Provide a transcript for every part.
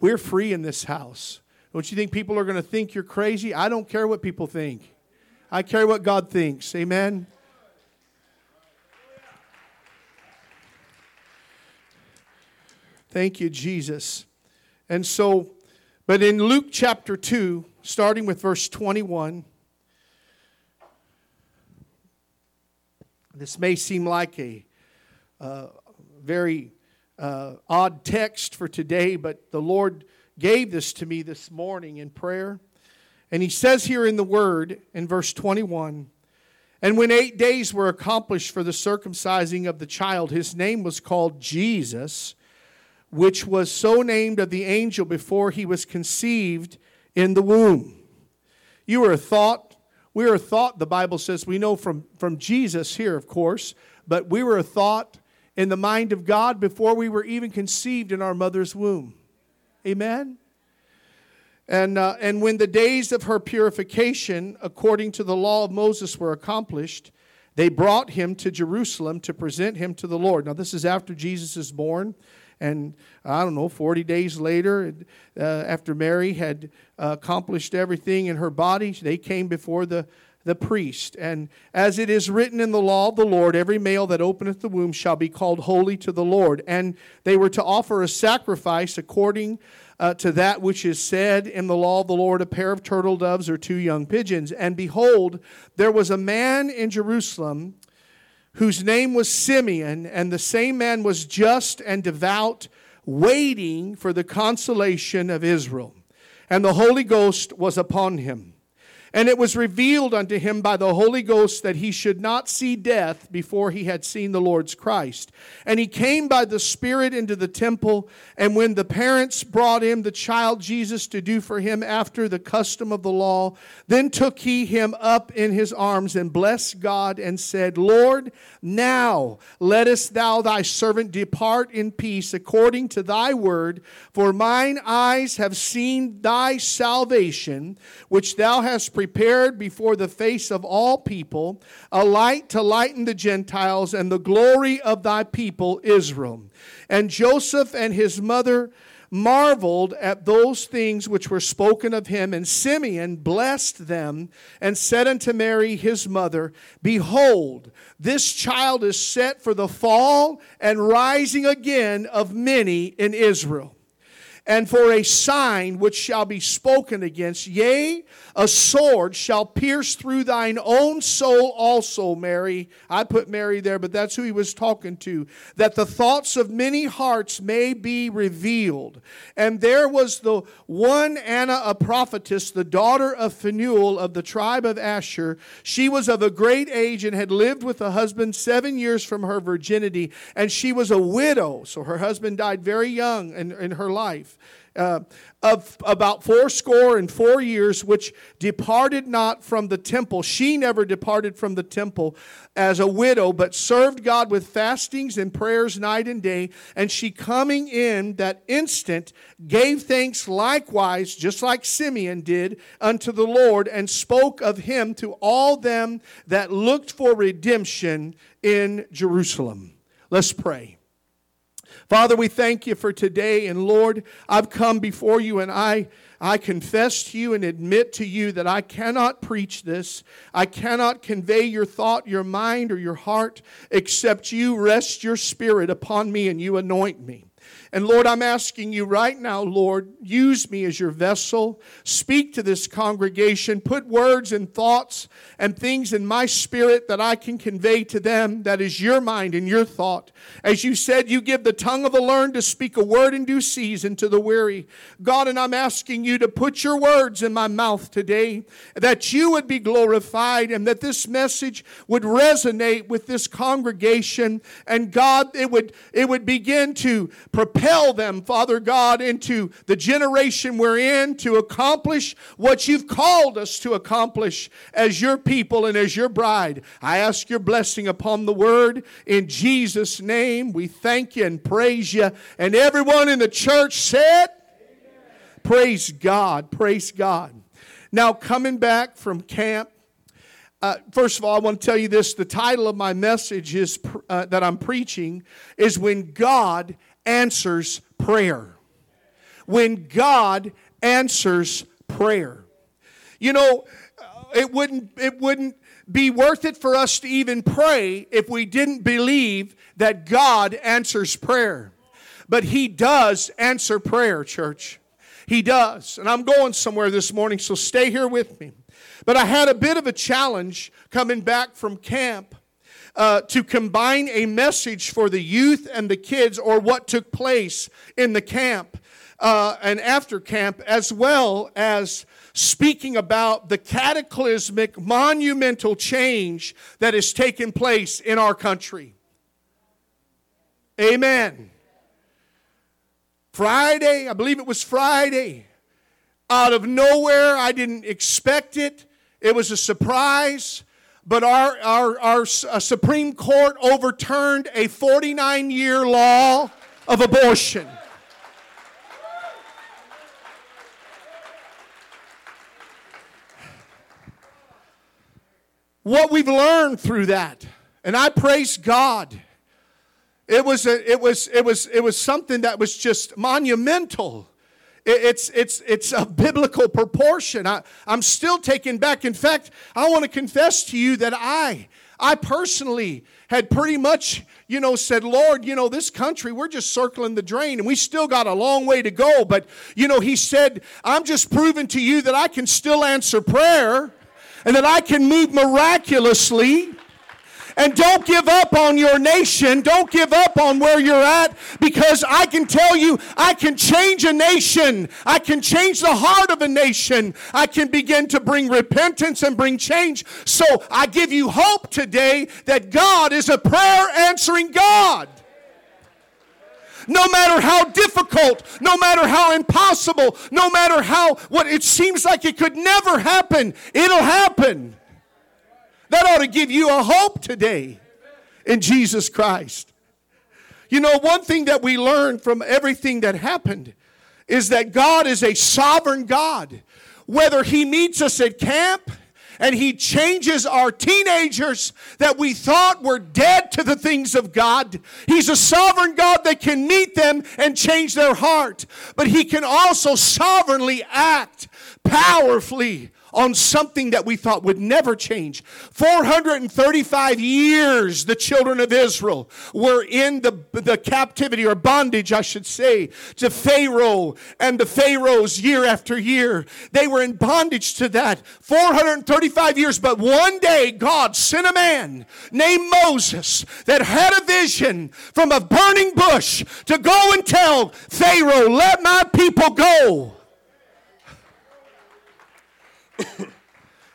We're free in this house. Don't you think people are going to think you're crazy? I don't care what people think. I care what God thinks. Amen. Thank you, Jesus. And so, but in Luke chapter 2, starting with verse 21, this may seem like a uh, very uh, odd text for today, but the Lord gave this to me this morning in prayer. And He says here in the Word, in verse 21, and when eight days were accomplished for the circumcising of the child, his name was called Jesus which was so named of the angel before he was conceived in the womb. You were a thought, we were a thought, the Bible says, we know from, from Jesus here, of course, but we were a thought in the mind of God before we were even conceived in our mother's womb. Amen? And, uh, and when the days of her purification, according to the law of Moses, were accomplished, they brought him to Jerusalem to present him to the Lord. Now, this is after Jesus is born. And I don't know, 40 days later, uh, after Mary had uh, accomplished everything in her body, they came before the, the priest. And as it is written in the law of the Lord, every male that openeth the womb shall be called holy to the Lord. And they were to offer a sacrifice according uh, to that which is said in the law of the Lord a pair of turtle doves or two young pigeons. And behold, there was a man in Jerusalem whose name was Simeon, and the same man was just and devout, waiting for the consolation of Israel. And the Holy Ghost was upon him. And it was revealed unto him by the Holy Ghost that he should not see death before he had seen the Lord's Christ. And he came by the Spirit into the temple. And when the parents brought him the child Jesus to do for him after the custom of the law, then took he him up in his arms and blessed God and said, Lord, now lettest thou thy servant depart in peace according to thy word, for mine eyes have seen thy salvation, which thou hast prepared before the face of all people, a light to lighten the Gentiles and the glory of thy people Israel. And Joseph and his mother marveled at those things which were spoken of him. And Simeon blessed them and said unto Mary his mother, Behold, this child is set for the fall and rising again of many in Israel and for a sign which shall be spoken against. Yea, a sword shall pierce through thine own soul also, Mary. I put Mary there, but that's who he was talking to. That the thoughts of many hearts may be revealed. And there was the one Anna, a prophetess, the daughter of Phanuel of the tribe of Asher. She was of a great age and had lived with a husband seven years from her virginity, and she was a widow. So her husband died very young in, in her life uh, of about fourscore and four years, which departed not from the temple. She never departed from the temple as a widow, but served God with fastings and prayers night and day. And she coming in that instant gave thanks likewise, just like Simeon did, unto the Lord, and spoke of him to all them that looked for redemption in Jerusalem. Let's pray. Father, we thank you for today. And Lord, I've come before you and I. I confess to you and admit to you that I cannot preach this. I cannot convey your thought, your mind, or your heart, except you rest your spirit upon me and you anoint me. And Lord, I'm asking you right now, Lord, use me as your vessel. Speak to this congregation. Put words and thoughts and things in my spirit that I can convey to them that is your mind and your thought. As you said, you give the tongue of the learned to speak a word in due season to the weary. God, and I'm asking you to put your words in my mouth today, that you would be glorified and that this message would resonate with this congregation. And God, it would, it would begin to prepare propel them, Father God, into the generation we're in to accomplish what you've called us to accomplish as your people and as your bride. I ask your blessing upon the word in Jesus' name. We thank you and praise you. And everyone in the church said, Amen. Praise God, praise God. Now, coming back from camp, uh, first of all, I want to tell you this. The title of my message is uh, that I'm preaching is when God answers prayer. when God answers prayer. You know, uh, it wouldn't, it wouldn't be worth it for us to even pray if we didn't believe that God answers prayer. But He does answer prayer, church. He does. And I'm going somewhere this morning, so stay here with me. But I had a bit of a challenge coming back from camp uh, to combine a message for the youth and the kids or what took place in the camp uh, and after camp, as well as speaking about the cataclysmic, monumental change that has taken place in our country. Amen. Friday, I believe it was Friday, out of nowhere, I didn't expect it. It was a surprise. But our, our, our Supreme Court overturned a 49 year law of abortion. what we've learned through that. And I praise God. It was, a, it was, it was, it was something that was just monumental. It, it's, it's, it's a biblical proportion. I, I'm still taken back. In fact, I want to confess to you that I, I personally had pretty much, you know, said, Lord, you know, this country, we're just circling the drain and we still got a long way to go. But, you know, he said, I'm just proving to you that I can still answer prayer and that I can move miraculously. And don't give up on your nation. Don't give up on where you're at because I can tell you, I can change a nation. I can change the heart of a nation. I can begin to bring repentance and bring change. So I give you hope today that God is a prayer answering God no matter how difficult, no matter how impossible, no matter how what it seems like it could never happen, it'll happen. That ought to give you a hope today in Jesus Christ. You know, one thing that we learn from everything that happened is that God is a sovereign God. Whether He meets us at camp, and He changes our teenagers that we thought were dead to the things of God. He's a sovereign God that can meet them and change their heart, but He can also sovereignly act powerfully on something that we thought would never change. 435 years the children of Israel were in the, the captivity or bondage, I should say, to Pharaoh and the Pharaohs year after year. They were in bondage to that. 435 years, but one day God sent a man named Moses that had a vision from a burning bush to go and tell Pharaoh, let my people go.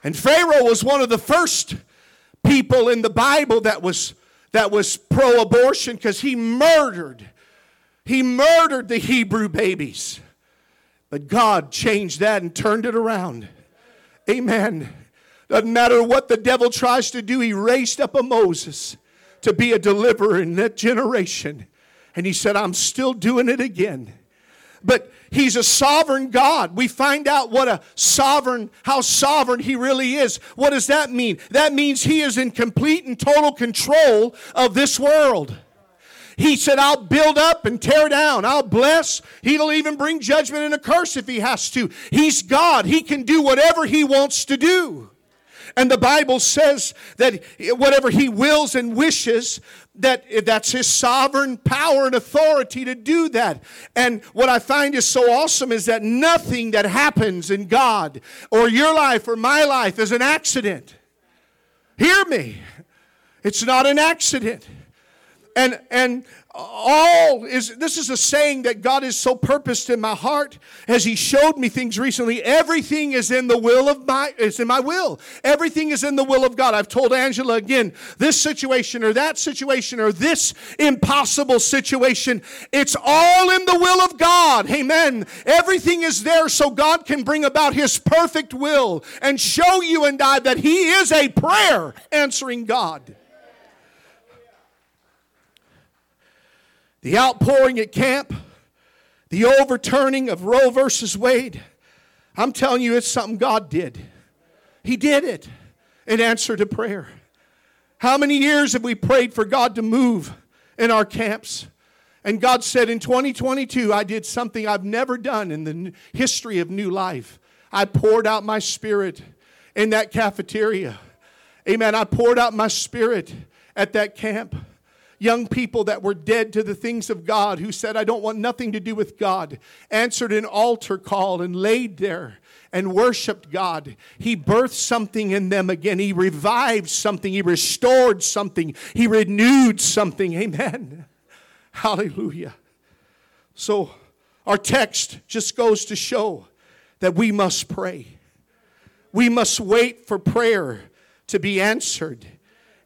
And Pharaoh was one of the first people in the Bible that was, that was pro abortion because he murdered. He murdered the Hebrew babies. But God changed that and turned it around. Amen. Doesn't matter what the devil tries to do, he raised up a Moses to be a deliverer in that generation. And he said, I'm still doing it again. But He's a sovereign God. We find out what a sovereign, how sovereign He really is. What does that mean? That means He is in complete and total control of this world. He said, I'll build up and tear down. I'll bless. He'll even bring judgment and a curse if he has to. He's God. He can do whatever he wants to do. And the Bible says that whatever he wills and wishes, that that's his sovereign power and authority to do that. And what I find is so awesome is that nothing that happens in God or your life or my life is an accident. Hear me. It's not an accident. And and all is this is a saying that God is so purposed in my heart as he showed me things recently. Everything is in the will of my is in my will. Everything is in the will of God. I've told Angela again this situation or that situation or this impossible situation it's all in the will of God. Amen. Everything is there so God can bring about his perfect will and show you and I that he is a prayer answering God the outpouring at camp, the overturning of Roe versus Wade. I'm telling you, it's something God did. He did it in answer to prayer. How many years have we prayed for God to move in our camps? And God said, In 2022, I did something I've never done in the history of new life. I poured out my spirit in that cafeteria. Amen. I poured out my spirit at that camp. Young people that were dead to the things of God, who said, I don't want nothing to do with God, answered an altar call and laid there and worshiped God. He birthed something in them again. He revived something. He restored something. He renewed something. Amen. Hallelujah. So, our text just goes to show that we must pray. We must wait for prayer to be answered.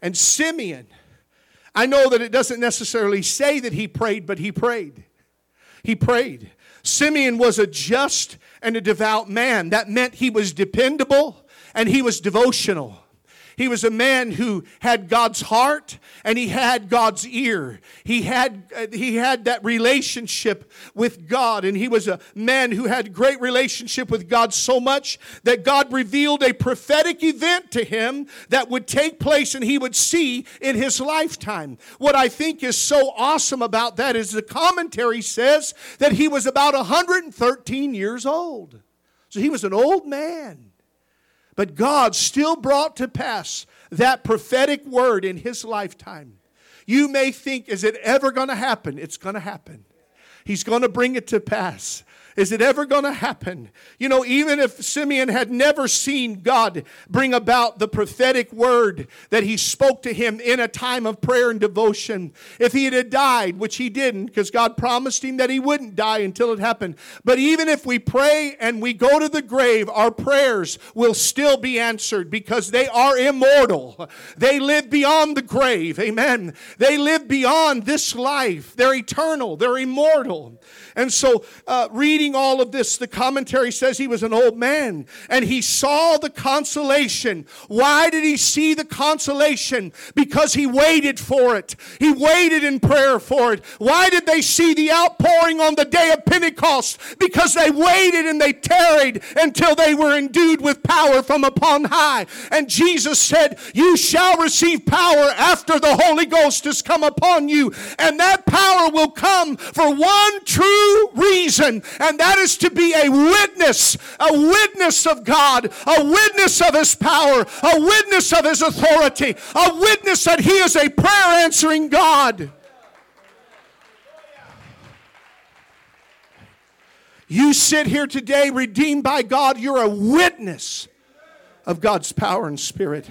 And Simeon, I know that it doesn't necessarily say that he prayed, but he prayed. He prayed. Simeon was a just and a devout man. That meant he was dependable and he was devotional. He was a man who had God's heart and he had God's ear. He had, uh, he had that relationship with God, and he was a man who had great relationship with God so much that God revealed a prophetic event to him that would take place and he would see in his lifetime. What I think is so awesome about that is the commentary says that he was about 113 years old. So he was an old man. But God still brought to pass that prophetic word in his lifetime. You may think, is it ever going to happen? It's going to happen. He's going to bring it to pass. Is it ever going to happen? You know, even if Simeon had never seen God bring about the prophetic word that he spoke to him in a time of prayer and devotion, if he had died, which he didn't, because God promised him that he wouldn't die until it happened. But even if we pray and we go to the grave, our prayers will still be answered because they are immortal. They live beyond the grave. Amen. They live beyond this life. They're eternal, they're immortal. And so, uh, reading all of this, the commentary says he was an old man and he saw the consolation. Why did he see the consolation? Because he waited for it. He waited in prayer for it. Why did they see the outpouring on the day of Pentecost? Because they waited and they tarried until they were endued with power from upon high. And Jesus said, You shall receive power after the Holy Ghost has come upon you. And that power will come for one true reason, and that is to be a witness, a witness of God, a witness of His power, a witness of His authority, a witness that He is a prayer answering God. You sit here today redeemed by God, you're a witness of God's power and spirit.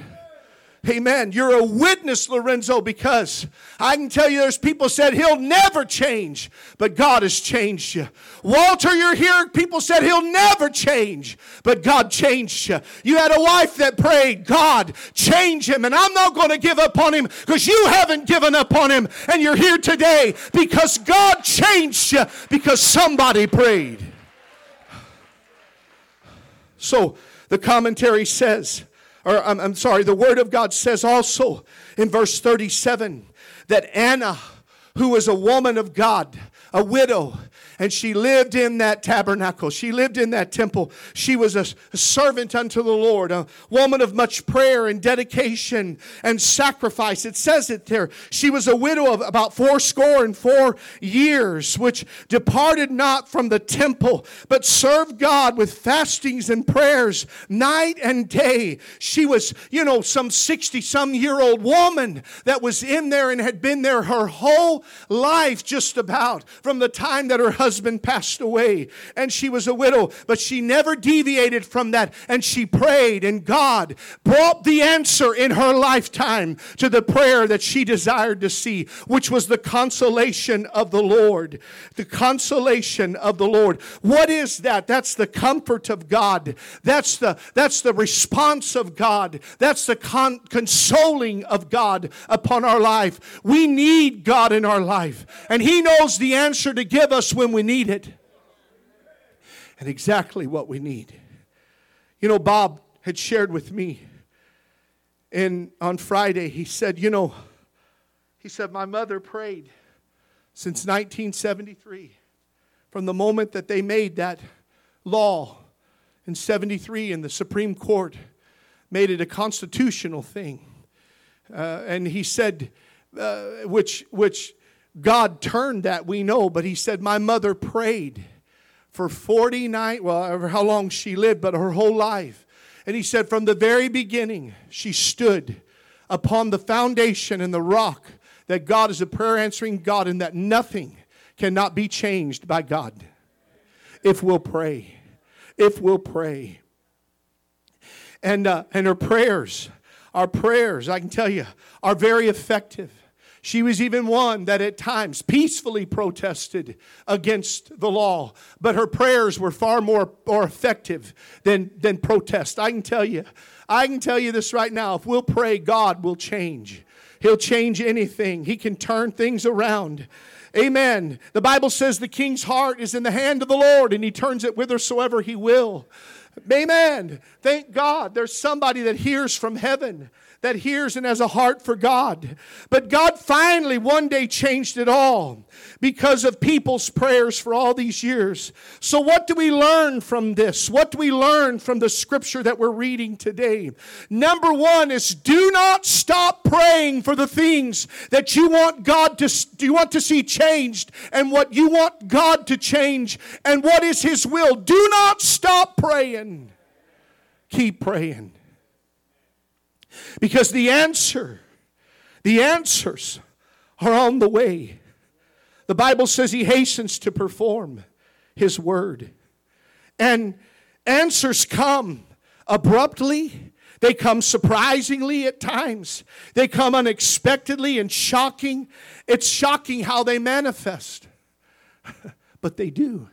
Amen. You're a witness, Lorenzo, because I can tell you there's people said he'll never change, but God has changed you. Walter, you're here. People said he'll never change, but God changed you. You had a wife that prayed, God, change him. And I'm not going to give up on him because you haven't given up on him. And you're here today because God changed you because somebody prayed. So the commentary says, or I'm, I'm sorry, the Word of God says also in verse 37 that Anna, who was a woman of God, a widow, and she lived in that tabernacle. She lived in that temple. She was a, servant unto the Lord, a woman of much prayer and dedication and sacrifice. It says it there. She was a widow of about four score and four years, which departed not from the temple, but served God with fastings and prayers night and day. She was, you know, some 60 some year old woman that was in there and had been there her whole life, just about from the time that her husband husband passed away and she was a widow, but she never deviated from that and she prayed, and God brought the answer in her lifetime to the prayer that she desired to see, which was the consolation of the Lord. The consolation of the Lord. What is that? That's the comfort of God. That's the that's the response of God. That's the con- consoling of God upon our life. We need God in our life, and He knows the answer to give us when we need it and exactly what we need. You know, Bob had shared with me, and on Friday, he said, You know, he said, My mother prayed since 1973, from the moment that they made that law in 73 in the Supreme Court, made it a constitutional thing. Uh, and he said, uh, which, which God turned that, we know, but he said, My mother prayed for 49, well, how long she lived, but her whole life. And he said, From the very beginning, she stood upon the foundation and the rock that God is a prayer answering God and that nothing cannot be changed by God if we'll pray. If we'll pray. And, uh, and her prayers, our prayers, I can tell you, are very effective. She was even one that at times peacefully protested against the law, but her prayers were far more, more effective than, than protest. I can tell you, I can tell you this right now. If we'll pray, God will change. He'll change anything, He can turn things around. Amen. The Bible says the king's heart is in the hand of the Lord and he turns it whithersoever he will. Amen. Thank God there's somebody that hears from heaven that hears and has a heart for God. But God finally one day changed it all because of people's prayers for all these years. So, what do we learn from this? What do we learn from the scripture that we're reading today? Number one is do not stop praying for the things that you want God to you want to see changed and what you want God to change and what is his will. Do not stop praying. Keep praying. Because the answer, the answers are on the way. The Bible says he hastens to perform his word. And answers come abruptly. They come surprisingly at times. They come unexpectedly and shocking. It's shocking how they manifest. but they do.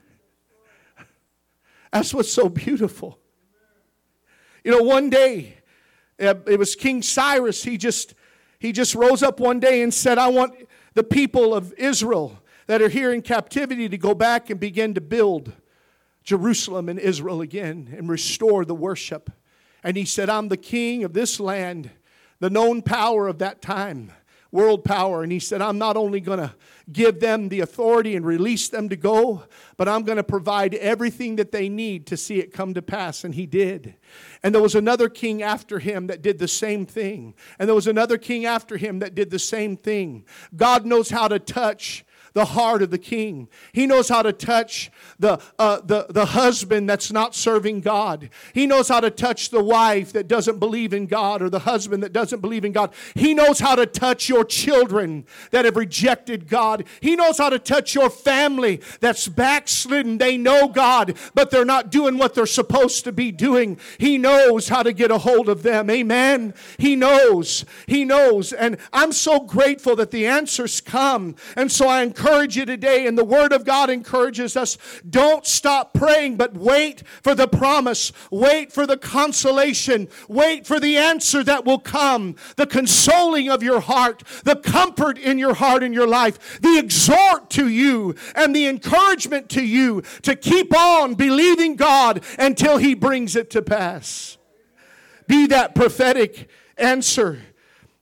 That's what's so beautiful. You know, one day Uh, it was King Cyrus. He just, he just rose up one day and said, I want the people of Israel that are here in captivity to go back and begin to build Jerusalem and Israel again and restore the worship. And he said, I'm the king of this land, the known power of that time world power. And he said, I'm not only going to give them the authority and release them to go, but I'm going to provide everything that they need to see it come to pass. And he did. And there was another king after him that did the same thing. And there was another king after him that did the same thing. God knows how to touch the heart of the king. He knows how to touch the, uh, the, the husband that's not serving God. He knows how to touch the wife that doesn't believe in God or the husband that doesn't believe in God. He knows how to touch your children that have rejected God. He knows how to touch your family that's backslidden. They know God, but they're not doing what they're supposed to be doing. He knows how to get a hold of them. Amen. He knows. He knows. And I'm so grateful that the answers come. And so I encourage encourage you today, and the Word of God encourages us. Don't stop praying, but wait for the promise, wait for the consolation, wait for the answer that will come, the consoling of your heart, the comfort in your heart and your life, the exhort to you, and the encouragement to you to keep on believing God until He brings it to pass. Be that prophetic answer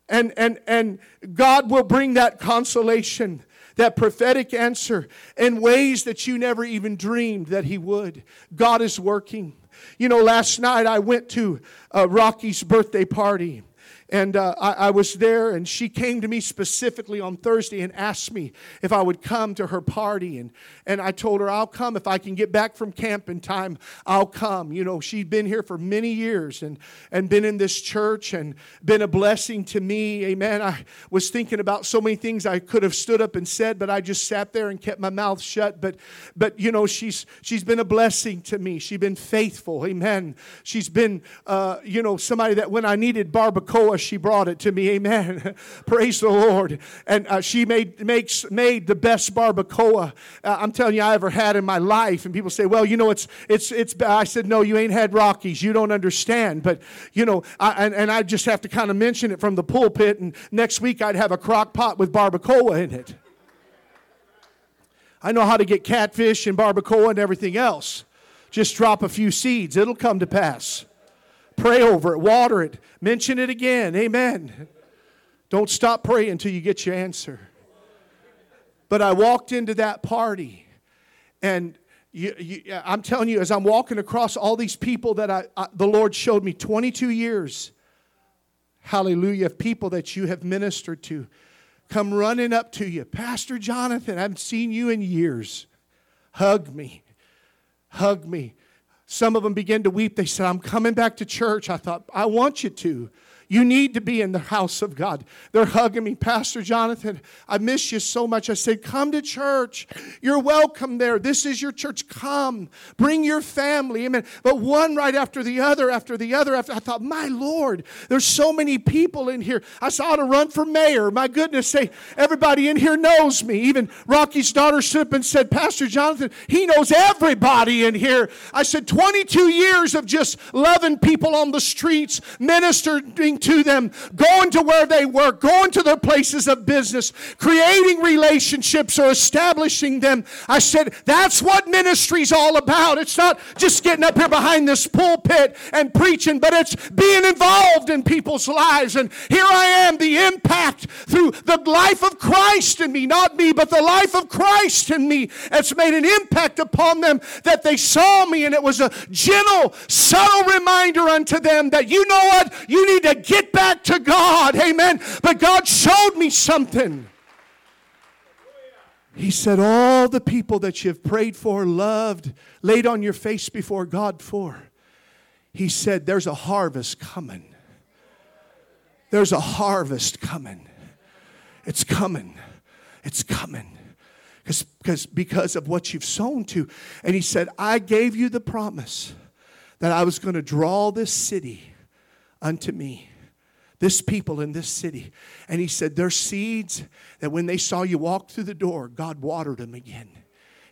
and and and God will bring that consolation that prophetic answer in ways that you never even dreamed that He would. God is working. You know, last night I went to uh, Rocky's birthday party. And uh, I, I, was there, and she came to me specifically on Thursday and asked me if I would come to her party. And, and I told her, I'll come. If I can get back from camp in time, I'll come. You know, she'd been here for many years and, and been in this church and been a blessing to me. Amen. I was thinking about so many things I could have stood up and said, but I just sat there and kept my mouth shut. But, but you know, she's, she's been a blessing to me. She's been faithful. Amen. She's been, uh, you know, somebody that when I needed barbacoa, she brought it to me. Amen. Praise the Lord. And uh, she made makes made the best barbacoa uh, I'm telling you I ever had in my life. And people say, "Well, you know, it's it's it's." I said, "No, you ain't had Rocky's. You don't understand." But you know, I, and, and I just have to kind of mention it from the pulpit. And next week I'd have a crock pot with barbacoa in it. I know how to get catfish and barbacoa and everything else. Just drop a few seeds, it'll come to pass. Pray over it, water it, mention it again. Amen. Don't stop praying until you get your answer. But I walked into that party, and you, you, I'm telling you, as I'm walking across all these people that I, I, the Lord showed me 22 years, hallelujah, of people that you have ministered to. come running up to you. Pastor Jonathan, I haven't seen you in years. Hug me. Hug me. Some of them began to weep. They said, I'm coming back to church. I thought, I want you to. You need to be in the house of God. They're hugging me, Pastor Jonathan. I miss you so much. I said, Come to church. You're welcome there. This is your church. Come. Bring your family. Amen. But one right after the other, after the other, after I thought, My Lord, there's so many people in here. I saw to run for mayor. My goodness, say, everybody in here knows me. Even Rocky's daughter stood up and said, Pastor Jonathan, he knows everybody in here. I said, 22 years of just loving people on the streets, ministering to them, going to where they work, going to their places of business, creating relationships or establishing them. I said, that's what ministry's all about. It's not just getting up here behind this pulpit and preaching, but it's being involved in people's lives. And here I am, the impact through the life of Christ in me, not me, but the life of Christ in me. It's made an impact upon them that they saw me, and it was a gentle, subtle reminder unto them that you know what? You need to get back to God. Amen. But God showed me something. He said, All the people that you've prayed for, loved, laid on your face before God for, He said, There's a harvest coming. There's a harvest coming. It's coming. It's coming. Because, because of what you've sown to. And He said, I gave you the promise that I was going to draw this city unto me this people in this city. And he said, There's seeds that when they saw you walk through the door, God watered them again.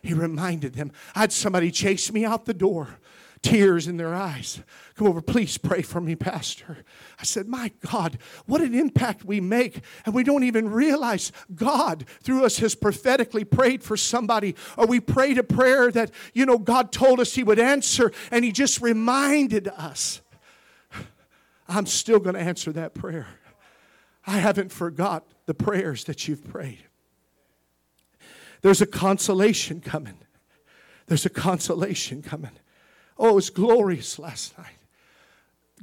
He reminded them. I had somebody chase me out the door, tears in their eyes. Come over, please pray for me, Pastor. I said, My God, what an impact we make. And we don't even realize God, through us, has prophetically prayed for somebody. Or we prayed a prayer that, you know, God told us He would answer, and He just reminded us. I'm still going to answer that prayer. I haven't forgot the prayers that you've prayed. There's a consolation coming. There's a consolation coming. Oh, it was glorious last night.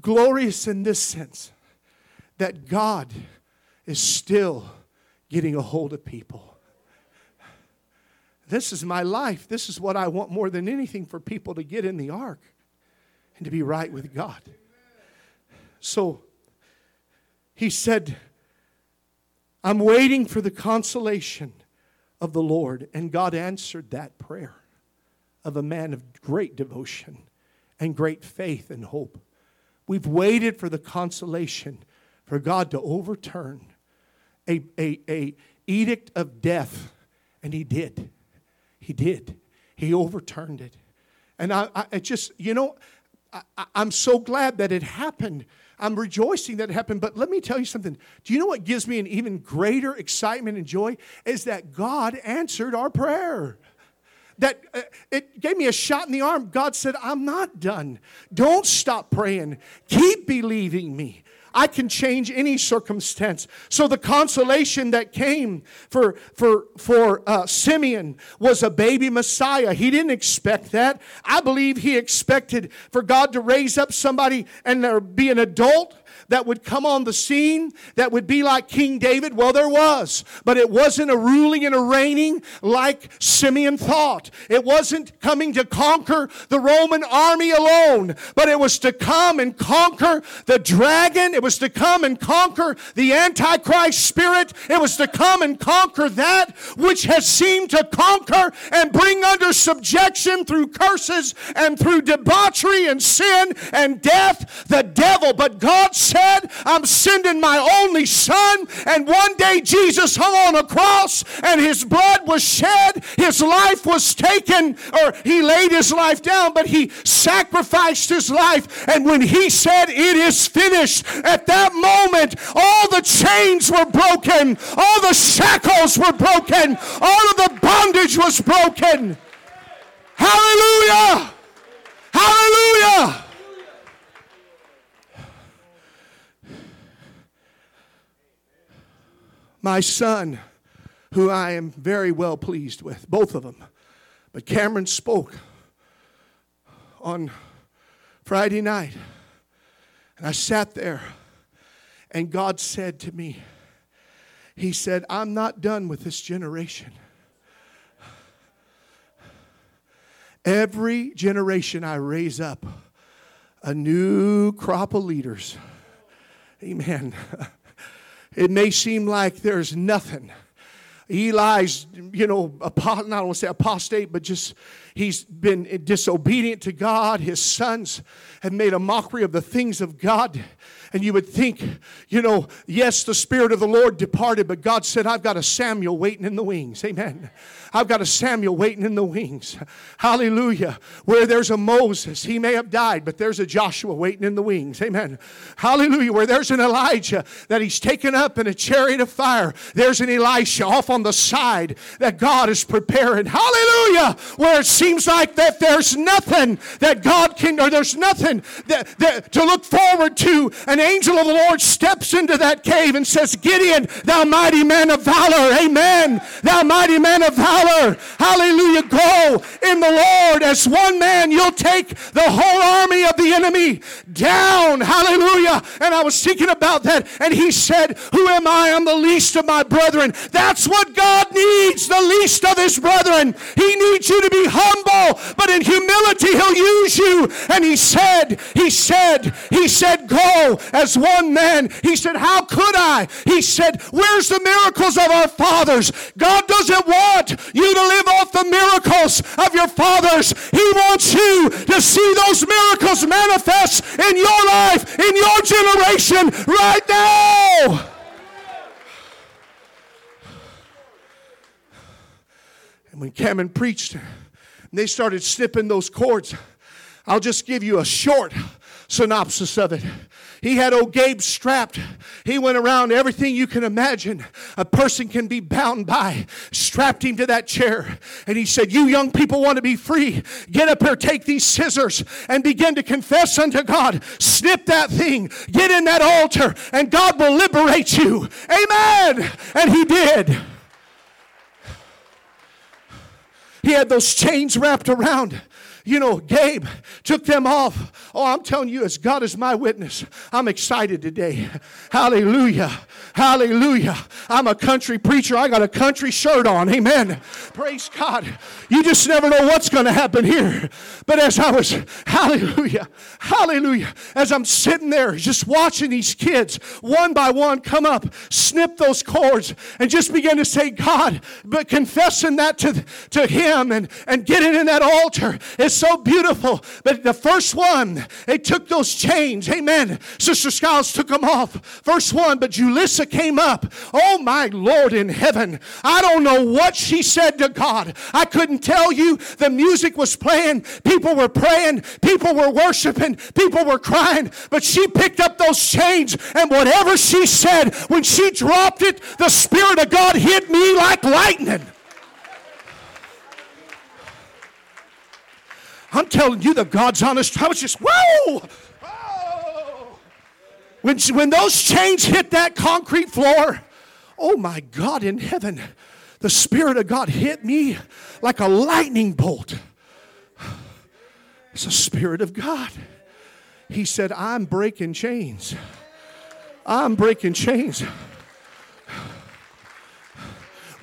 Glorious in this sense that God is still getting a hold of people. This is my life. This is what I want more than anything for people to get in the ark and to be right with God. So he said, I'm waiting for the consolation of the Lord. And God answered that prayer of a man of great devotion and great faith and hope. We've waited for the consolation for God to overturn a, a, a edict of death, and He did. He did. He overturned it. And I, I just, you know, I, I'm so glad that it happened I'm rejoicing that it happened. But let me tell you something. Do you know what gives me an even greater excitement and joy? Is that God answered our prayer that uh, it gave me a shot in the arm. God said, I'm not done. Don't stop praying. Keep believing me. I can change any circumstance. So the consolation that came for, for, for uh, Simeon was a baby Messiah. He didn't expect that. I believe he expected for God to raise up somebody and there be an adult that would come on the scene that would be like King David? Well, there was, but it wasn't a ruling and a reigning like Simeon thought. It wasn't coming to conquer the Roman army alone, but it was to come and conquer the dragon. It was to come and conquer the Antichrist spirit. It was to come and conquer that which has seemed to conquer and bring under subjection through curses and through debauchery and sin and death the devil. But God said, said, I'm sending my only son. And one day Jesus hung on a cross and his blood was shed, his life was taken, or he laid his life down, but he sacrificed his life. And when he said, It is finished, at that moment, all the chains were broken, all the shackles were broken, all of the bondage was broken. Hallelujah! Hallelujah! My son, who I am very well pleased with, both of them. But Cameron spoke on Friday night, and I sat there, and God said to me, He said, I'm not done with this generation. Every generation I raise up a new crop of leaders. Amen. It may seem like there's nothing. Eli's, you know, not want to say apostate, but just he's been disobedient to God. His sons have made a mockery of the things of God. And you would think, you know, yes, the Spirit of the Lord departed, but God said, I've got a Samuel waiting in the wings. Amen. I've got a Samuel waiting in the wings. Hallelujah. Where there's a Moses, he may have died, but there's a Joshua waiting in the wings. Amen. Hallelujah. Where there's an Elijah that he's taken up in a chariot of fire, there's an Elisha off on the side that God is preparing. Hallelujah. Where it seems like that there's nothing that God can, or there's nothing that, that to look forward to. An angel of the Lord steps into that cave and says, Gideon, thou mighty man of valor. Amen. Thou mighty man of valor Hallelujah. Go in the Lord as one man. You'll take the whole army of the enemy down. Hallelujah. And I was thinking about that. And he said, Who am I? I'm the least of my brethren. That's what God needs, the least of his brethren. He needs you to be humble, but in humility, he'll use you. And he said, He said, He said, Go as one man. He said, How could I? He said, Where's the miracles of our fathers? God doesn't want you to live off the miracles of your fathers. He wants you to see those miracles manifest in your life, in your generation, right now. And when Cameron preached, and they started snipping those cords, I'll just give you a short synopsis of it. He had old Gabe strapped. He went around everything you can imagine a person can be bound by, strapped him to that chair. And he said, You young people want to be free. Get up here, take these scissors, and begin to confess unto God. Snip that thing, get in that altar, and God will liberate you. Amen. And he did. He had those chains wrapped around you know, Gabe took them off. Oh, I'm telling you, as God is my witness, I'm excited today. Hallelujah. Hallelujah. I'm a country preacher. I got a country shirt on. Amen. Praise God. You just never know what's going to happen here. But as I was, hallelujah, hallelujah, as I'm sitting there just watching these kids one by one come up, snip those cords, and just begin to say, God, but confessing that to, to Him and, and getting in that altar. It's so beautiful. But the first one, they took those chains. Amen. Sister Skiles took them off. First one, but Julissa came up. Oh, my Lord in heaven. I don't know what she said to God. I couldn't tell you. The music was playing. People were praying. People were worshiping. People were crying. But she picked up those chains, and whatever she said, when she dropped it, the Spirit of God hit me like lightning. I'm telling you the God's honest. I was just, whoa! When, when those chains hit that concrete floor, oh my God in heaven, the Spirit of God hit me like a lightning bolt. It's the Spirit of God. He said, I'm breaking chains. I'm breaking chains.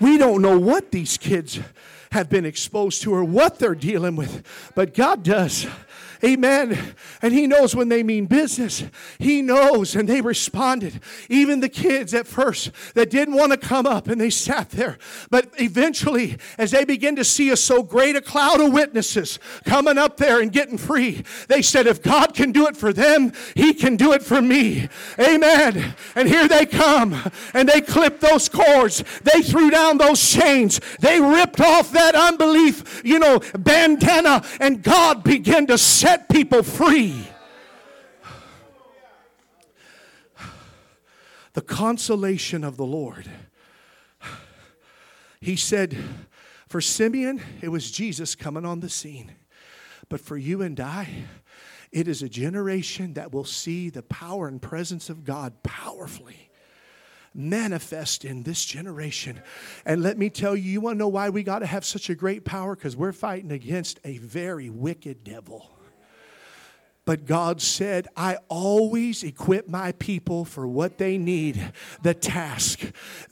We don't know what these kids have been exposed to or what they're dealing with, but God does. Amen. And He knows when they mean business. He knows, and they responded. Even the kids at first that didn't want to come up and they sat there. But eventually, as they begin to see a so great a cloud of witnesses coming up there and getting free, they said, If God can do it for them, He can do it for me. Amen. And here they come and they clipped those cords, they threw down those chains, they ripped off that unbelief, you know, bandana, and God began to set set people free. The consolation of the Lord. He said, for Simeon, it was Jesus coming on the scene. But for you and I, it is a generation that will see the power and presence of God powerfully manifest in this generation. And let me tell you, you want to know why we got to have such a great power? Because we're fighting against a very wicked devil. But God said, I always equip my people for what they need, the task.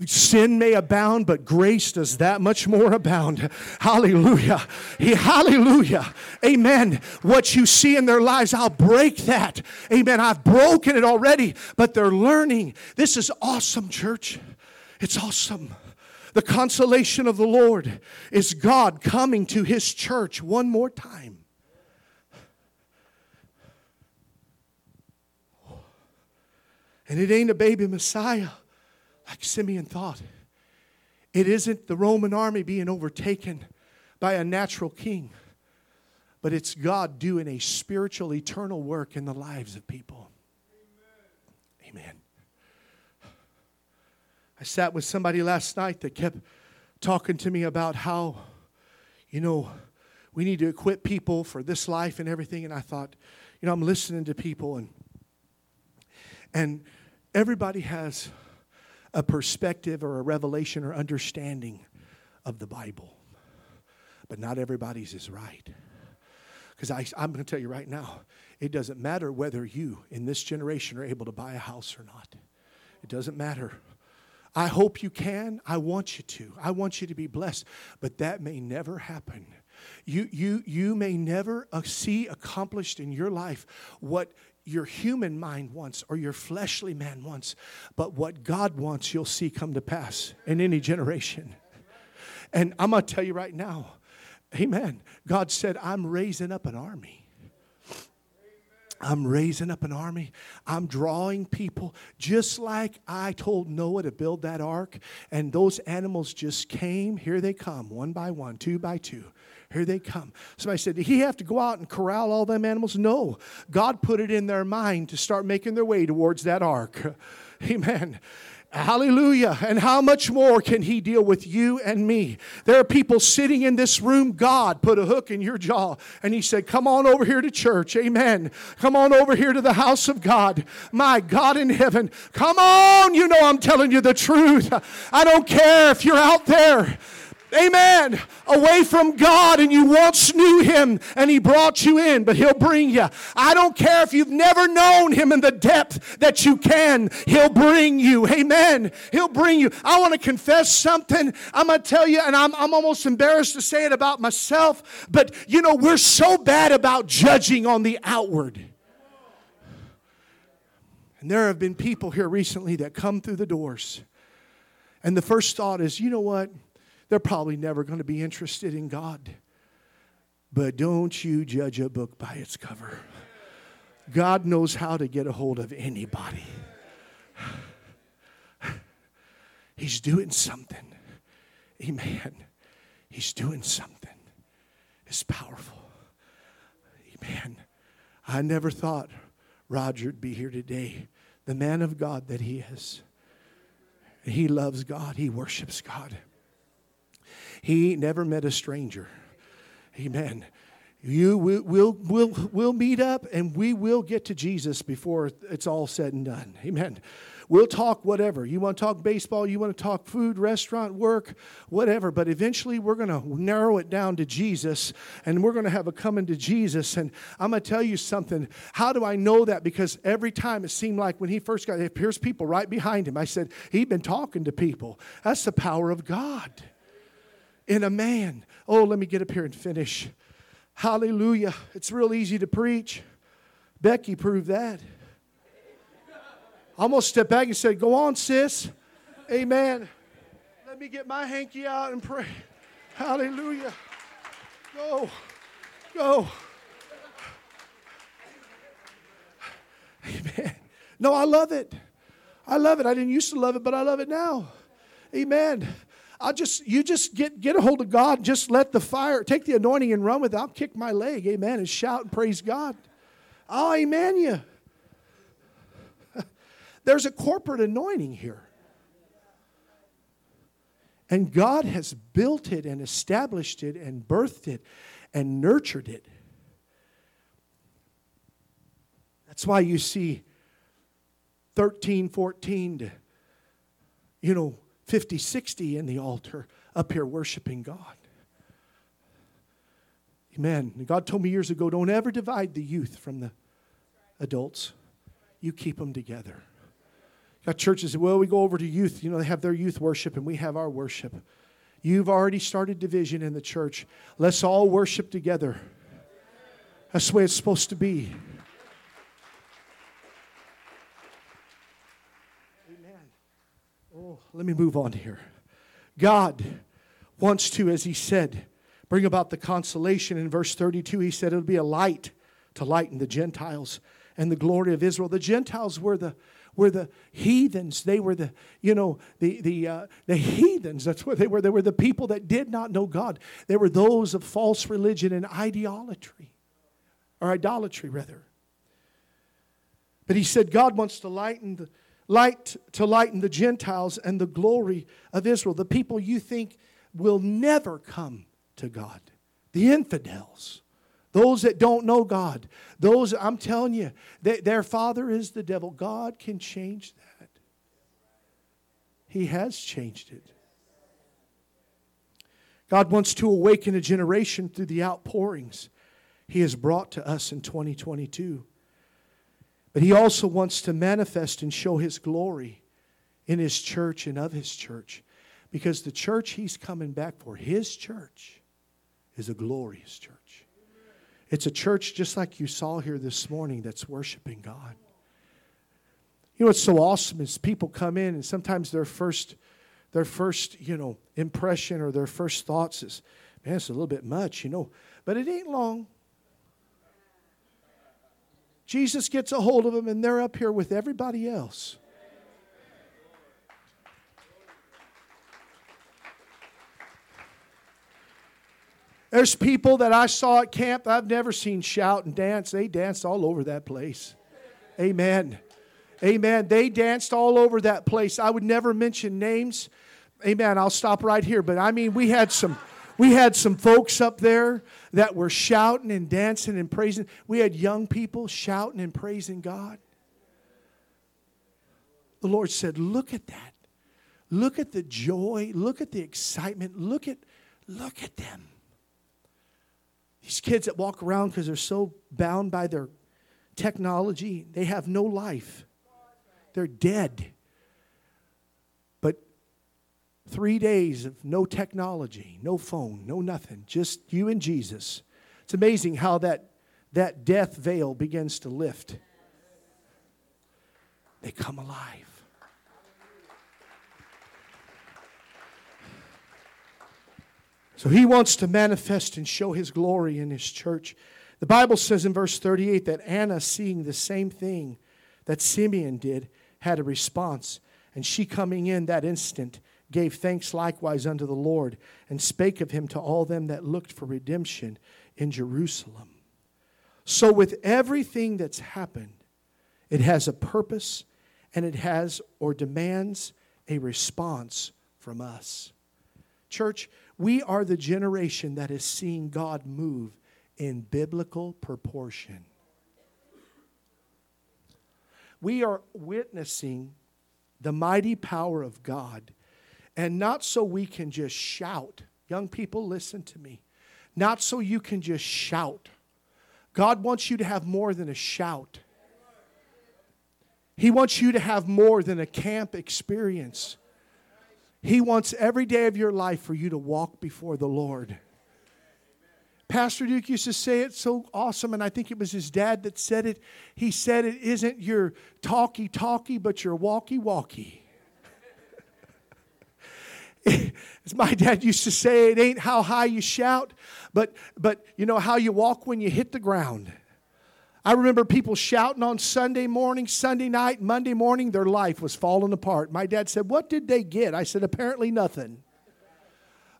Sin may abound, but grace does that much more abound. Hallelujah. He, hallelujah. Amen. What you see in their lives, I'll break that. Amen. I've broken it already, but they're learning. This is awesome, church. It's awesome. The consolation of the Lord is God coming to his church one more time. And it ain't a baby Messiah like Simeon thought. It isn't the Roman army being overtaken by a natural king, but it's God doing a spiritual, eternal work in the lives of people. Amen. Amen. I sat with somebody last night that kept talking to me about how, you know, we need to equip people for this life and everything. And I thought, you know, I'm listening to people and and everybody has a perspective or a revelation or understanding of the Bible. But not everybody's is right. Because I'm going to tell you right now, it doesn't matter whether you in this generation are able to buy a house or not. It doesn't matter. I hope you can. I want you to. I want you to be blessed. But that may never happen. You, you, you may never uh, see accomplished in your life what your human mind wants or your fleshly man wants, but what God wants, you'll see come to pass in any generation. And I'm going to tell you right now, amen. God said, I'm raising up an army. I'm raising up an army. I'm drawing people just like I told Noah to build that ark. And those animals just came. Here they come, one by one, two by two. Here they come. Somebody said, Did he have to go out and corral all them animals? No. God put it in their mind to start making their way towards that ark. Amen. Hallelujah. And how much more can He deal with you and me? There are people sitting in this room. God put a hook in your jaw and He said, Come on over here to church. Amen. Come on over here to the house of God. My God in heaven. Come on. You know I'm telling you the truth. I don't care if you're out there amen, away from God and you once knew Him and He brought you in, but He'll bring you. I don't care if you've never known Him in the depth that you can, He'll bring you. Amen. He'll bring you. I want to confess something. I'm going to tell you, and I'm, I'm almost embarrassed to say it about myself, but you know, we're so bad about judging on the outward. And there have been people here recently that come through the doors. And the first thought is, you know what? They're probably never going to be interested in God. But don't you judge a book by its cover. God knows how to get a hold of anybody. He's doing something. Amen. He's doing something. It's powerful. Amen. I never thought Roger'd be here today, the man of God that he is. He loves God, he worships God. He never met a stranger. Amen. You will we'll, we'll, we'll meet up and we will get to Jesus before it's all said and done. Amen. We'll talk whatever. You want to talk baseball, you want to talk food, restaurant, work, whatever. But eventually we're going to narrow it down to Jesus and we're going to have a coming to Jesus. And I'm going to tell you something. How do I know that? Because every time it seemed like when he first got, here's people right behind him. I said, he'd been talking to people. That's the power of God in a man. Oh, let me get up here and finish. Hallelujah. It's real easy to preach. Becky proved that. Almost stepped back and said, Go on, sis. Amen. Let me get my hanky out and pray. Hallelujah. Go. Go. Amen. No, I love it. I love it. I didn't used to love it, but I love it now. Amen. I'll just you just get get a hold of God, just let the fire, take the anointing and run with it. I'll kick my leg, amen, and shout and praise God. Oh, amen you. There's a corporate anointing here. And God has built it and established it and birthed it and nurtured it. That's why you see 13, 14 to, you know, 50, 60 in the altar up here worshiping God. Amen. God told me years ago don't ever divide the youth from the adults. You keep them together. Got churches, well, we go over to youth. You know, they have their youth worship and we have our worship. You've already started division in the church. Let's all worship together. That's the way it's supposed to be. Oh, let me move on here. God wants to, as he said, bring about the consolation. In verse 32, he said it'll be a light to lighten the Gentiles and the glory of Israel. The Gentiles were the were the heathens. They were the, you know, the, the, uh, the heathens. That's what they were. They were the people that did not know God. They were those of false religion and idolatry, or idolatry, rather. But he said God wants to lighten the light to lighten the Gentiles and the glory of Israel, the people you think will never come to God, the infidels. Those that don't know God, those, I'm telling you, they, their father is the devil. God can change that. He has changed it. God wants to awaken a generation through the outpourings He has brought to us in 2022. But He also wants to manifest and show His glory in His church and of His church. Because the church He's coming back for, His church, is a glorious church. It's a church just like you saw here this morning that's worshiping God. You know what's so awesome is people come in and sometimes their first their first, you know, impression or their first thoughts is, man, it's a little bit much, you know. But it ain't long. Jesus gets a hold of them and they're up here with everybody else. There's people that I saw at camp I've never seen shout and dance. They danced all over that place. Amen. Amen. They danced all over that place. I would never mention names. Amen. I'll stop right here. But I mean, we had some we had some folks up there that were shouting and dancing and praising. We had young people shouting and praising God. The Lord said, Look at that. Look at the joy. Look at the excitement. Look at, look at them. These kids that walk around because they're so bound by their technology, they have no life. They're dead. Three days of no technology, no phone, no nothing, just you and Jesus. It's amazing how that, that death veil begins to lift. They come alive. So he wants to manifest and show his glory in his church. The Bible says in verse 38 that Anna, seeing the same thing that Simeon did, had a response. And she, coming in that instant, gave thanks likewise unto the Lord, and spake of him to all them that looked for redemption in Jerusalem. So, with everything that's happened, it has a purpose and it has or demands a response from us. Church, we are the generation that is seeing God move in biblical proportion. We are witnessing the mighty power of God, and not so we can just shout. Young people, listen to me. Not so you can just shout. God wants you to have more than a shout. He wants you to have more than a camp experience. He wants every day of your life for you to walk before the Lord. Pastor Duke used to say it so awesome, and I think it was his dad that said it. He said, It isn't your talky talky, but your walkie walkie. As my dad used to say, it ain't how high you shout, but, but you know how you walk when you hit the ground. I remember people shouting on Sunday morning, Sunday night, Monday morning, their life was falling apart. My dad said, What did they get? I said, Apparently nothing.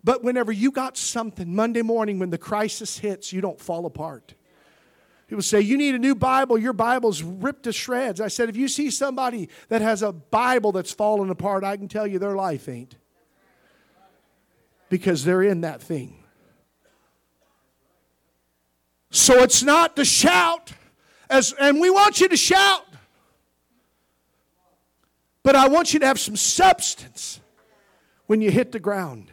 But whenever you got something, Monday morning, when the crisis hits, you don't fall apart. People say, You need a new Bible, your Bible's ripped to shreds. I said, If you see somebody that has a Bible that's falling apart, I can tell you their life ain't. Because they're in that thing. So it's not to shout as, and we want you to shout. But I want you to have some substance when you hit the ground.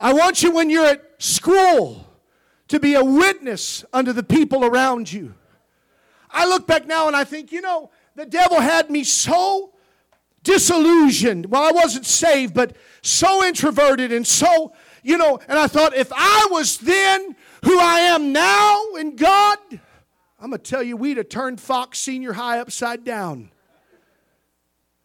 I want you when you're at school to be a witness unto the people around you. I look back now and I think, you know, the devil had me so disillusioned. Well, I wasn't saved, but so introverted and so, you know, and I thought if I was then who I am now in God, I'm going to tell you, we'd have turned Fox Senior High upside down.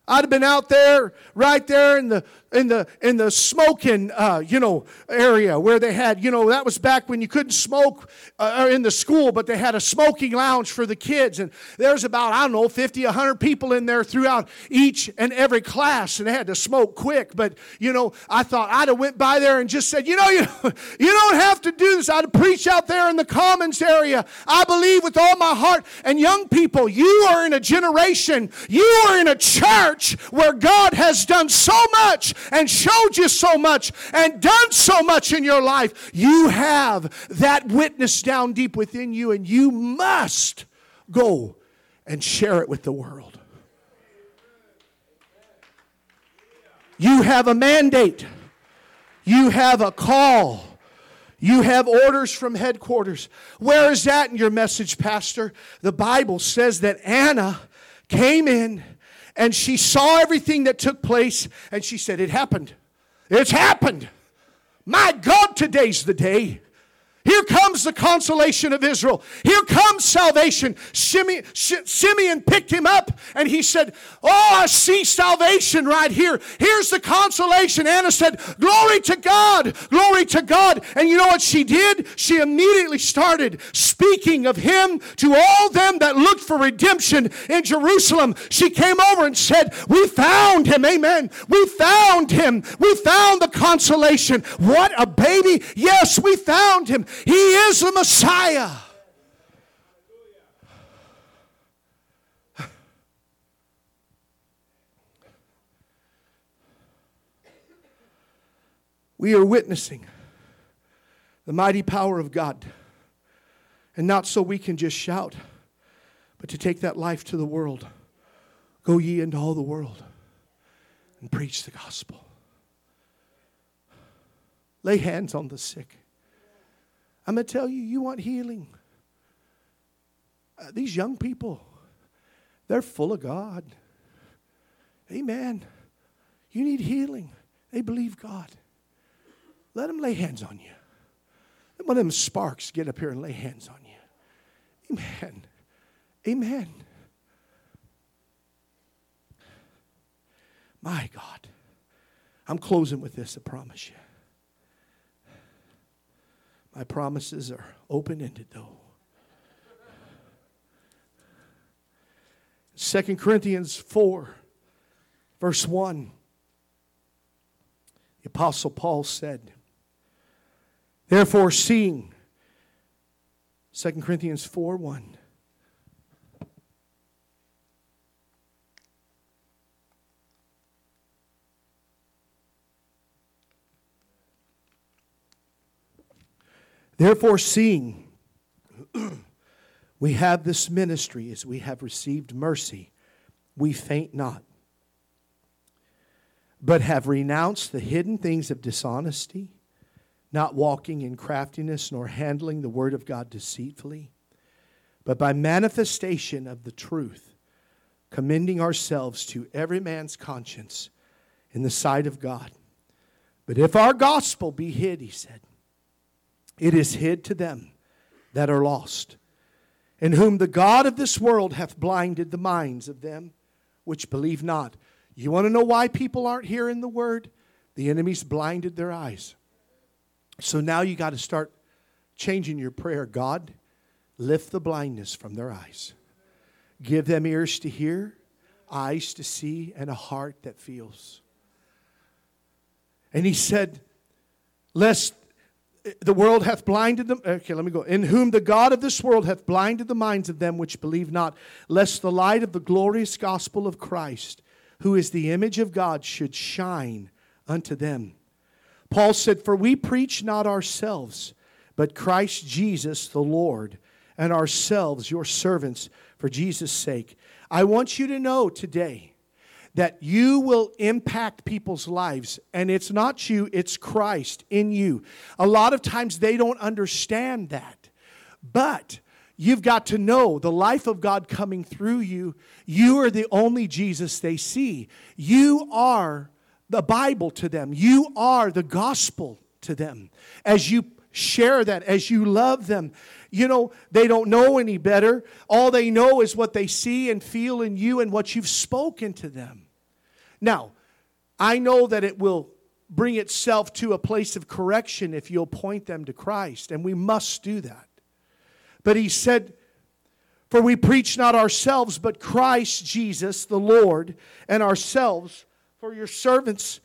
I'd have been out there, right there in the in the in the smoking uh, you know area where they had you know that was back when you couldn't smoke uh, in the school but they had a smoking lounge for the kids. And there's about i don't know 50 100 people in there throughout each and every class and they had to smoke quick. But you know i thought i'd have went by there and just said you know you, you don't have to do this. I'd preach out there in the commons area. I believe with all my heart. And young people you are in a generation you are in a church where god has done so much and showed you so much and done so much in your life, you have that witness down deep within you, and you must go and share it with the world. You have a mandate, you have a call. You have orders from headquarters. Where is that in your message, Pastor? The Bible says that Anna came in and she saw everything that took place and she said, It happened. It's happened. My God, today's the day. Here comes the consolation of Israel. Here comes salvation. Simeon, picked him up and he said, Oh, I see salvation right here. Here's the consolation. Anna said, Glory to God, glory to God. And you know what she did? She immediately started speaking of him to all them that looked for redemption in Jerusalem. She came over and said, We found him. Amen. We found him. We found the consolation. What a baby. Yes, we found him. He is the Messiah. We are witnessing the mighty power of God. And not so we can just shout, but to take that life to the world. Go ye into all the world and preach the gospel. Lay hands on the sick. I'm going to tell you, you want healing. Uh, these young people, they're full of God. Amen. You need healing. They believe God. Let them lay hands on you. Let one of them sparks get up here and lay hands on you. Amen. Amen. My God. I'm closing with this, I promise you. My promises are open ended, though. 2 Corinthians 4, verse 1. The Apostle Paul said, Therefore, seeing, 2 Corinthians 4 1. Therefore, seeing we have this ministry as we have received mercy, we faint not, but have renounced the hidden things of dishonesty, not walking in craftiness nor handling the word of God deceitfully, but by manifestation of the truth, commending ourselves to every man's conscience in the sight of God. But if our gospel be hid, he said, it is hid to them that are lost, in whom the God of this world hath blinded the minds of them which believe not. You want to know why people aren't hearing the word? The enemy's blinded their eyes. So now you got to start changing your prayer. God, lift the blindness from their eyes. Give them ears to hear, eyes to see, and a heart that feels. And he said, Lest the world hath blinded them. Okay, let me go. In whom the God of this world hath blinded the minds of them which believe not, lest the light of the glorious gospel of Christ, who is the image of God, should shine unto them. Paul said, For we preach not ourselves, but Christ Jesus the Lord, and ourselves your servants for Jesus' sake. I want you to know today that you will impact people's lives. And it's not you, it's Christ in you. A lot of times they don't understand that. But You've got to know the life of God coming through you. You are the only Jesus they see. You are the Bible to them. You are the gospel to them. As you share that, as you love them, you know, they don't know any better. All they know is what they see and feel in you and what you've spoken to them. Now, I know that it will bring itself to a place of correction if you'll point them to Christ, and we must do that. But he said, For we preach not ourselves, but Christ Jesus, the Lord, and ourselves for your servants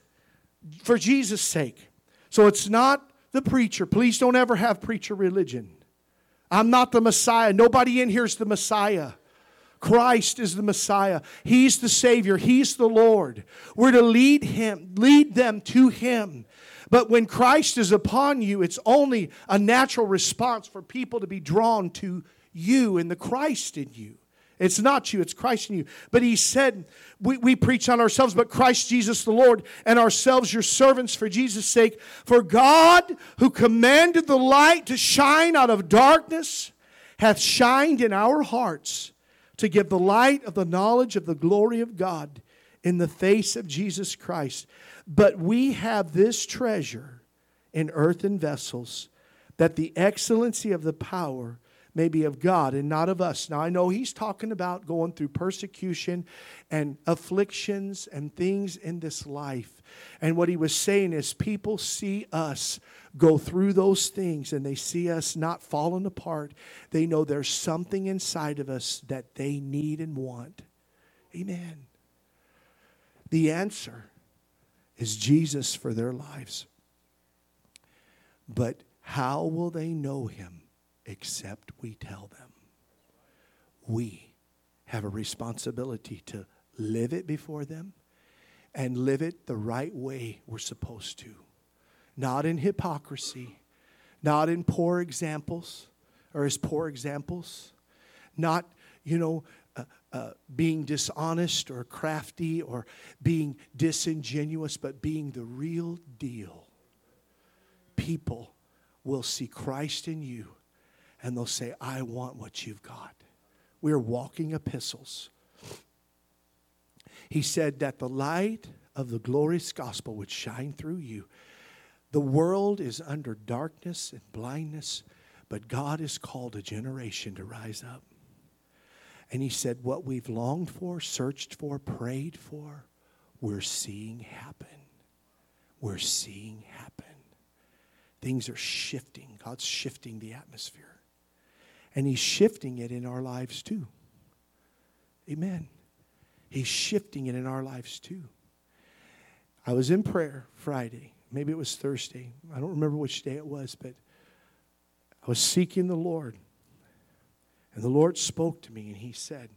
for Jesus' sake. So it's not the preacher. Please don't ever have preacher religion. I'm not the Messiah. Nobody in here is the Messiah. Christ is the Messiah. He's the Savior. He's the Lord. We're to lead him, lead them to him. But when Christ is upon you, it's only a natural response for people to be drawn to you and the Christ in you. It's not you, it's Christ in you. But he said, we, we preach on ourselves, but Christ Jesus the Lord, and ourselves your servants for Jesus' sake. For God, who commanded the light to shine out of darkness, hath shined in our hearts to give the light of the knowledge of the glory of God in the face of Jesus Christ. But we have this treasure in earthen vessels, that the excellency of the power may be of God and not of us. Now, I know he's talking about going through persecution and afflictions and things in this life. And what he was saying is, people see us go through those things and they see us not falling apart. They know there's something inside of us that they need and want. Amen. The answer is Jesus for their lives. But how will they know him except we tell them? We have a responsibility to live it before them and live it the right way we're supposed to. Not in hypocrisy, not in poor examples or as poor examples, not, you know, uh, uh, being dishonest or crafty or being disingenuous, but being the real deal. People will see Christ in you and they'll say, I want what you've got. We're walking epistles. He said that the light of the glorious gospel would shine through you. The world is under darkness and blindness, but God has called a generation to rise up. And he said, What we've longed for, searched for, prayed for, we're seeing happen. We're seeing happen. Things are shifting. God's shifting the atmosphere. And he's shifting it in our lives too. Amen. He's shifting it in our lives too. I was in prayer Friday. Maybe it was Thursday. I don't remember which day it was, but I was seeking the Lord. And the Lord spoke to me and he said,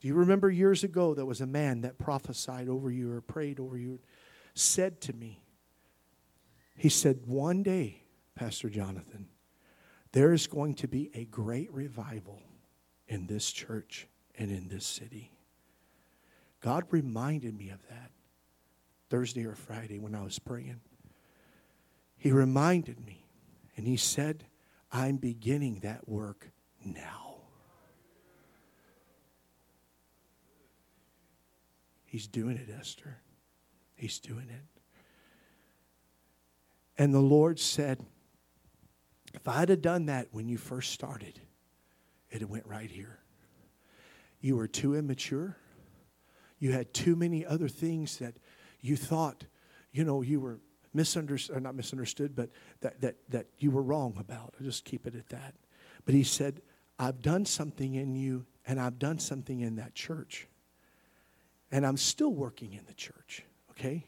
Do you remember years ago there was a man that prophesied over you or prayed over you, said to me, He said, One day, Pastor Jonathan, there is going to be a great revival in this church and in this city. God reminded me of that Thursday or Friday when I was praying. He reminded me and he said, I'm beginning that work now. He's doing it, Esther. He's doing it. And the Lord said, if I'd have done that when you first started, it went right here. You were too immature. You had too many other things that you thought, you know, you were misunderstood, or not misunderstood, but that, that, that you were wrong about. I'll just keep it at that. But he said, I've done something in you, and I've done something in that church. And I'm still working in the church, okay?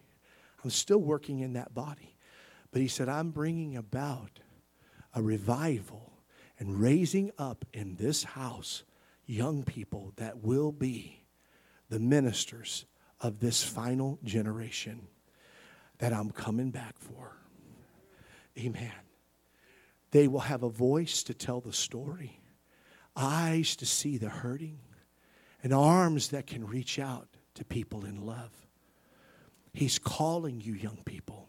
I'm still working in that body. But he said, I'm bringing about a revival and raising up in this house young people that will be the ministers of this final generation that I'm coming back for. Amen. They will have a voice to tell the story eyes to see the hurting, and arms that can reach out to people in love. He's calling you, young people.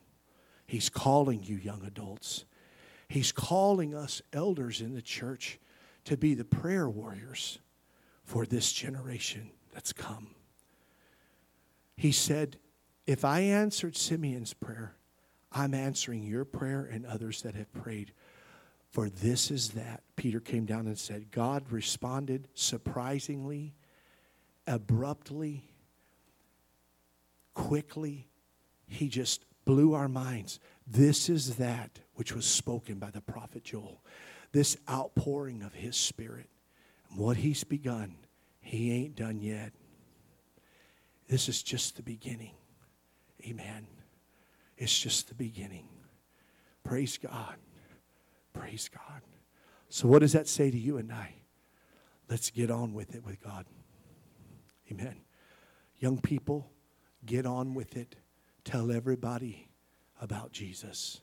He's calling you, young adults. He's calling us elders in the church to be the prayer warriors for this generation that's come. He said, If I answered Simeon's prayer, I'm answering your prayer and others that have prayed. For this is that. Peter came down and said, God responded surprisingly, abruptly, quickly. He just blew our minds. This is that which was spoken by the prophet Joel. This outpouring of his spirit. And what he's begun, he ain't done yet. This is just the beginning. Amen. It's just the beginning. Praise God. Praise God. So, what does that say to you and I? Let's get on with it with God. Amen. Young people, get on with it. Tell everybody about Jesus.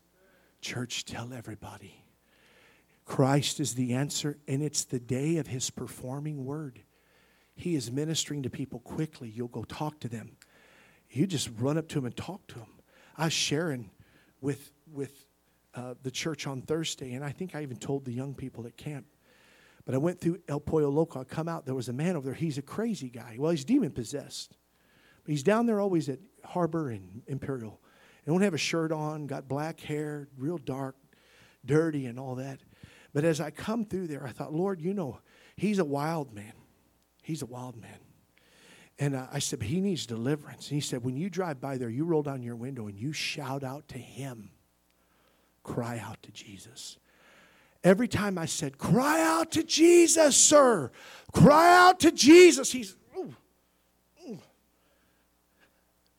Church, tell everybody. Christ is the answer, and it's the day of his performing word. He is ministering to people quickly. You'll go talk to them. You just run up to them and talk to them. I was sharing with, with uh, the church on Thursday, and I think I even told the young people at camp. But I went through El Pollo Loco. I come out, there was a man over there. He's a crazy guy. Well, he's demon possessed. But he's down there always at Harbor and Imperial. He don't have a shirt on, got black hair, real dark, dirty, and all that. But as I come through there, I thought, Lord, you know, he's a wild man. He's a wild man. And uh, I said, he needs deliverance. And he said, when you drive by there, you roll down your window and you shout out to him. Cry out to Jesus. Every time I said, cry out to Jesus, sir. Cry out to Jesus. He's,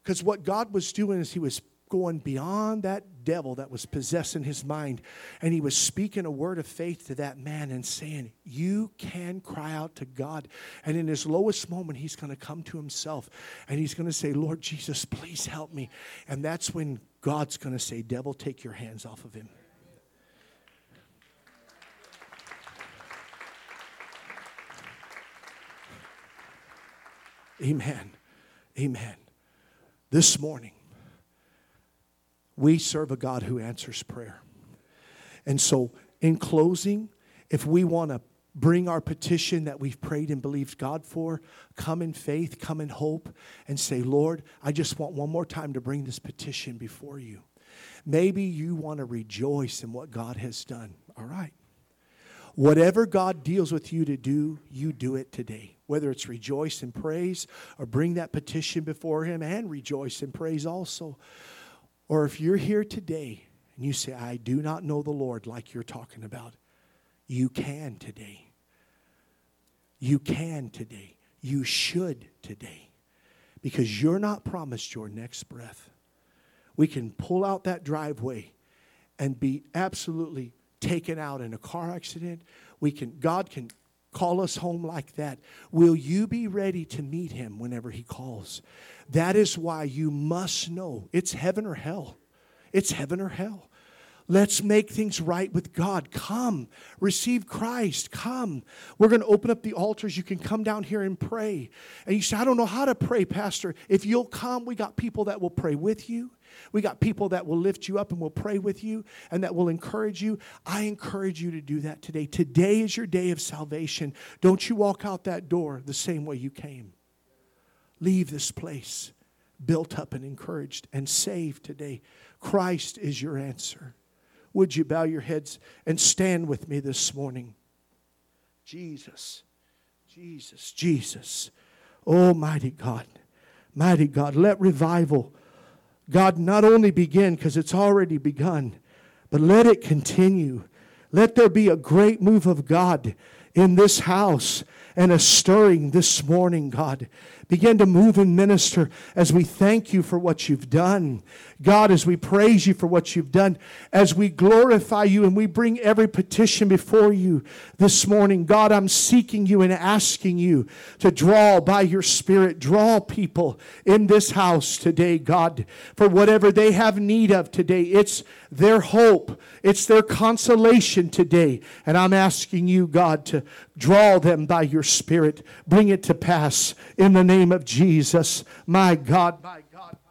because what God was doing is he was going beyond that devil that was possessing his mind. And he was speaking a word of faith to that man and saying, You can cry out to God. And in his lowest moment, he's going to come to himself and he's going to say, Lord Jesus, please help me. And that's when God's going to say, Devil, take your hands off of him. Amen. Amen. This morning, we serve a God who answers prayer. And so, in closing, if we want to bring our petition that we've prayed and believed God for, come in faith, come in hope, and say, Lord, I just want one more time to bring this petition before you. Maybe you want to rejoice in what God has done. All right. Whatever God deals with you to do, you do it today. Whether it's rejoice and praise or bring that petition before Him and rejoice and praise also. Or if you're here today and you say, I do not know the Lord like you're talking about, you can today. You can today. You should today. Because you're not promised your next breath. We can pull out that driveway and be absolutely taken out in a car accident. We can God can call us home like that. Will you be ready to meet him whenever he calls? That is why you must know it's heaven or hell. It's heaven or hell. Let's make things right with God. Come, receive Christ. Come. We're going to open up the altars. You can come down here and pray. And you say, I don't know how to pray, Pastor. If you'll come, we got people that will pray with you. We got people that will lift you up and will pray with you and that will encourage you. I encourage you to do that today. Today is your day of salvation. Don't you walk out that door the same way you came. Leave this place built up and encouraged and saved today. Christ is your answer. Would you bow your heads and stand with me this morning? Jesus, Jesus, Jesus. Oh, mighty God, mighty God, let revival, God, not only begin because it's already begun, but let it continue. Let there be a great move of God in this house and a stirring this morning, God. Begin to move and minister as we thank you for what you've done. God, as we praise you for what you've done, as we glorify you and we bring every petition before you this morning, God, I'm seeking you and asking you to draw by your Spirit, draw people in this house today, God, for whatever they have need of today. It's their hope, it's their consolation today. And I'm asking you, God, to draw them by your Spirit, bring it to pass in the name of Jesus. My God, my God.